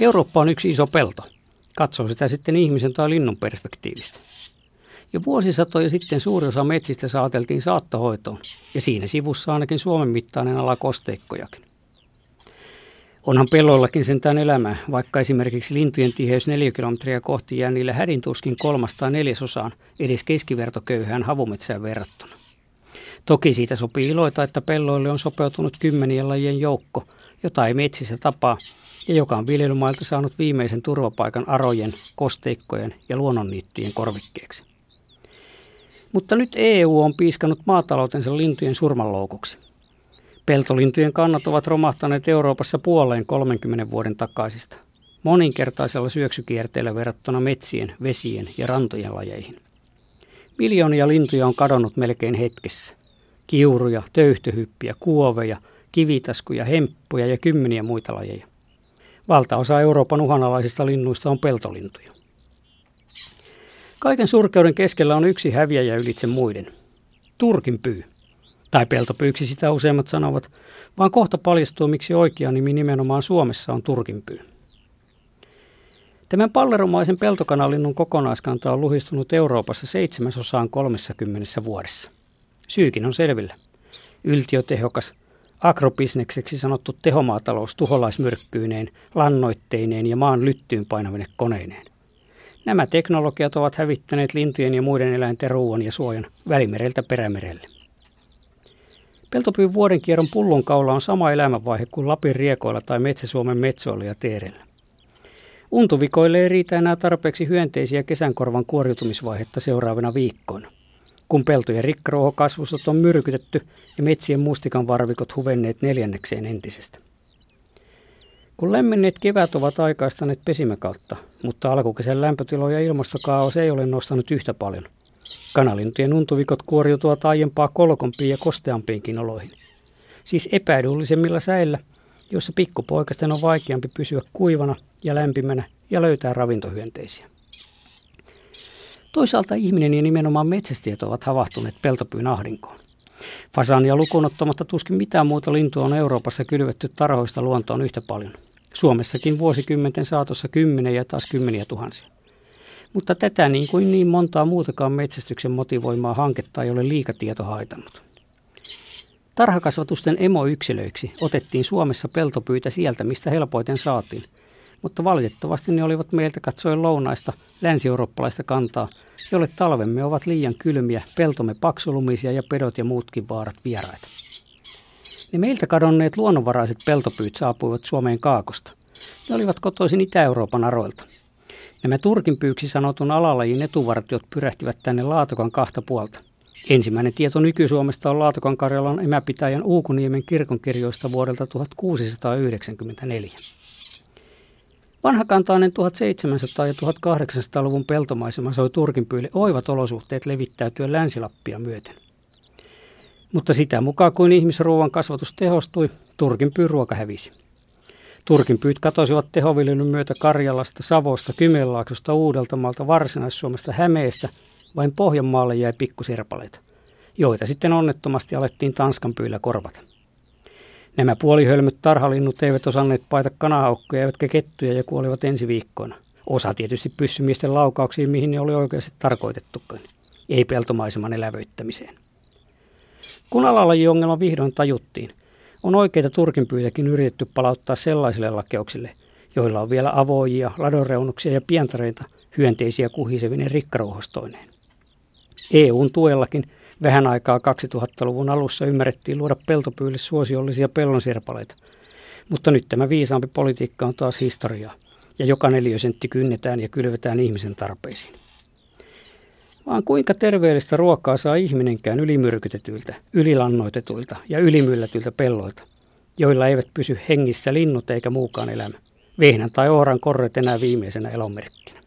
Eurooppa on yksi iso pelto. Katsoo sitä sitten ihmisen tai linnun perspektiivistä. Jo vuosisatoja sitten suuri osa metsistä saateltiin saattohoitoon, ja siinä sivussa ainakin Suomen mittainen ala kosteikkojakin. Onhan pelloillakin sentään elämää, vaikka esimerkiksi lintujen tiheys 4 kilometriä kohti jää niille hädintuskin kolmasta neljäsosaan edes keskivertoköyhään havumetsään verrattuna. Toki siitä sopii iloita, että pelloille on sopeutunut kymmenien lajien joukko, jota ei metsissä tapaa, ja joka on viljelymailta saanut viimeisen turvapaikan arojen, kosteikkojen ja luonnonniittyjen korvikkeeksi. Mutta nyt EU on piiskanut maataloutensa lintujen surmanloukuksi. Peltolintujen kannat ovat romahtaneet Euroopassa puoleen 30 vuoden takaisista, moninkertaisella syöksykierteellä verrattuna metsien, vesien ja rantojen lajeihin. Miljoonia lintuja on kadonnut melkein hetkessä. Kiuruja, töyhtöhyppiä, kuoveja, kivitaskuja, hemppuja ja kymmeniä muita lajeja. Valtaosa Euroopan uhanalaisista linnuista on peltolintuja. Kaiken surkeuden keskellä on yksi häviäjä ylitse muiden. Turkin pyy. Tai peltopyyksi sitä useimmat sanovat, vaan kohta paljastuu, miksi oikea nimi nimenomaan Suomessa on turkinpyy. Tämän palleromaisen peltokanalinnun kokonaiskanta on luhistunut Euroopassa seitsemäsosaan 30 vuodessa. Syykin on selvillä. Yltiötehokas, agrobisnekseksi sanottu tehomaatalous tuholaismyrkkyineen, lannoitteineen ja maan lyttyyn painavine koneineen. Nämä teknologiat ovat hävittäneet lintujen ja muiden eläinten ruoan ja suojan välimereltä perämerelle. Peltopyyn vuodenkierron pullonkaula on sama elämänvaihe kuin Lapin riekoilla tai Metsä-Suomen metsoilla ja teerellä. Untuvikoille ei riitä enää tarpeeksi hyönteisiä kesänkorvan kuoriutumisvaihetta seuraavina viikkoina. Kun peltojen rikkaruohokasvustot on myrkytetty ja metsien mustikan varvikot huvenneet neljännekseen entisestä. Kun lämmenneet kevät ovat aikaistaneet pesimäkautta, mutta alkukesän lämpötilo ja ilmastokaos ei ole nostanut yhtä paljon. Kanalintujen untuvikot kuoriutuvat aiempaa kolkompiin ja kosteampiinkin oloihin. Siis epäedullisemmilla säillä, joissa pikkupoikasten on vaikeampi pysyä kuivana ja lämpimänä ja löytää ravintohyönteisiä. Toisaalta ihminen ja nimenomaan metsästäjät ovat havahtuneet peltopyyn ahdinkoon. Fasania lukunottamatta tuskin mitään muuta lintua on Euroopassa kylvetty tarhoista luontoon yhtä paljon – Suomessakin vuosikymmenten saatossa kymmeniä ja taas kymmeniä tuhansia. Mutta tätä niin kuin niin montaa muutakaan metsästyksen motivoimaa hanketta ei ole liikatieto haitannut. Tarhakasvatusten emoyksilöiksi otettiin Suomessa peltopyitä sieltä, mistä helpoiten saatiin, mutta valitettavasti ne olivat meiltä katsoen lounaista länsi-eurooppalaista kantaa, jolle talvemme ovat liian kylmiä, peltomme paksulumisia ja pedot ja muutkin vaarat vieraita. Ne meiltä kadonneet luonnonvaraiset peltopyyt saapuivat Suomeen kaakosta. Ne olivat kotoisin Itä-Euroopan aroilta. Nämä turkinpyyksi sanotun alalajin etuvartiot pyrähtivät tänne Laatokan kahta puolta. Ensimmäinen tieto nyky-Suomesta on Laatokan Karjalan emäpitäjän Uukuniemen kirkonkirjoista vuodelta 1694. Vanhakantainen 1700- ja 1800-luvun peltomaisema soi turkinpyille oivat olosuhteet levittäytyä länsilappia myöten. Mutta sitä mukaan kuin ihmisruuan kasvatus tehostui, turkin ruoka hävisi. Turkinpyyt katosivat tehoviljelyn myötä Karjalasta, Savosta, Kymenlaaksosta, Uudeltamaalta, Varsinais-Suomesta, Hämeestä, vain Pohjanmaalle jäi pikkusirpaleita, joita sitten onnettomasti alettiin Tanskan pyillä korvata. Nämä puolihölmöt tarhalinnut eivät osanneet paita kanahaukkoja eivätkä kettuja ja kuolivat ensi viikkoina. Osa tietysti pyssymiesten laukauksiin, mihin ne oli oikeasti tarkoitettukaan. Ei peltomaiseman elävöittämiseen. Kun alalajiongelma vihdoin tajuttiin, on oikeita turkinpyytäkin yritetty palauttaa sellaisille lakeuksille, joilla on vielä avoijia, ladonreunuksia ja pientareita hyönteisiä kuhisevinen rikkaruohostoineen. EUn tuellakin vähän aikaa 2000-luvun alussa ymmärrettiin luoda peltopyille suosiollisia pellonsirpaleita, mutta nyt tämä viisaampi politiikka on taas historiaa, ja joka neliösentti kynnetään ja kylvetään ihmisen tarpeisiin vaan kuinka terveellistä ruokaa saa ihminenkään ylimyrkytetyiltä, ylilannoitetuilta ja ylimyllätyiltä pelloilta, joilla eivät pysy hengissä linnut eikä muukaan elämä. Vehnän tai ohran korret enää viimeisenä elomerkkinä.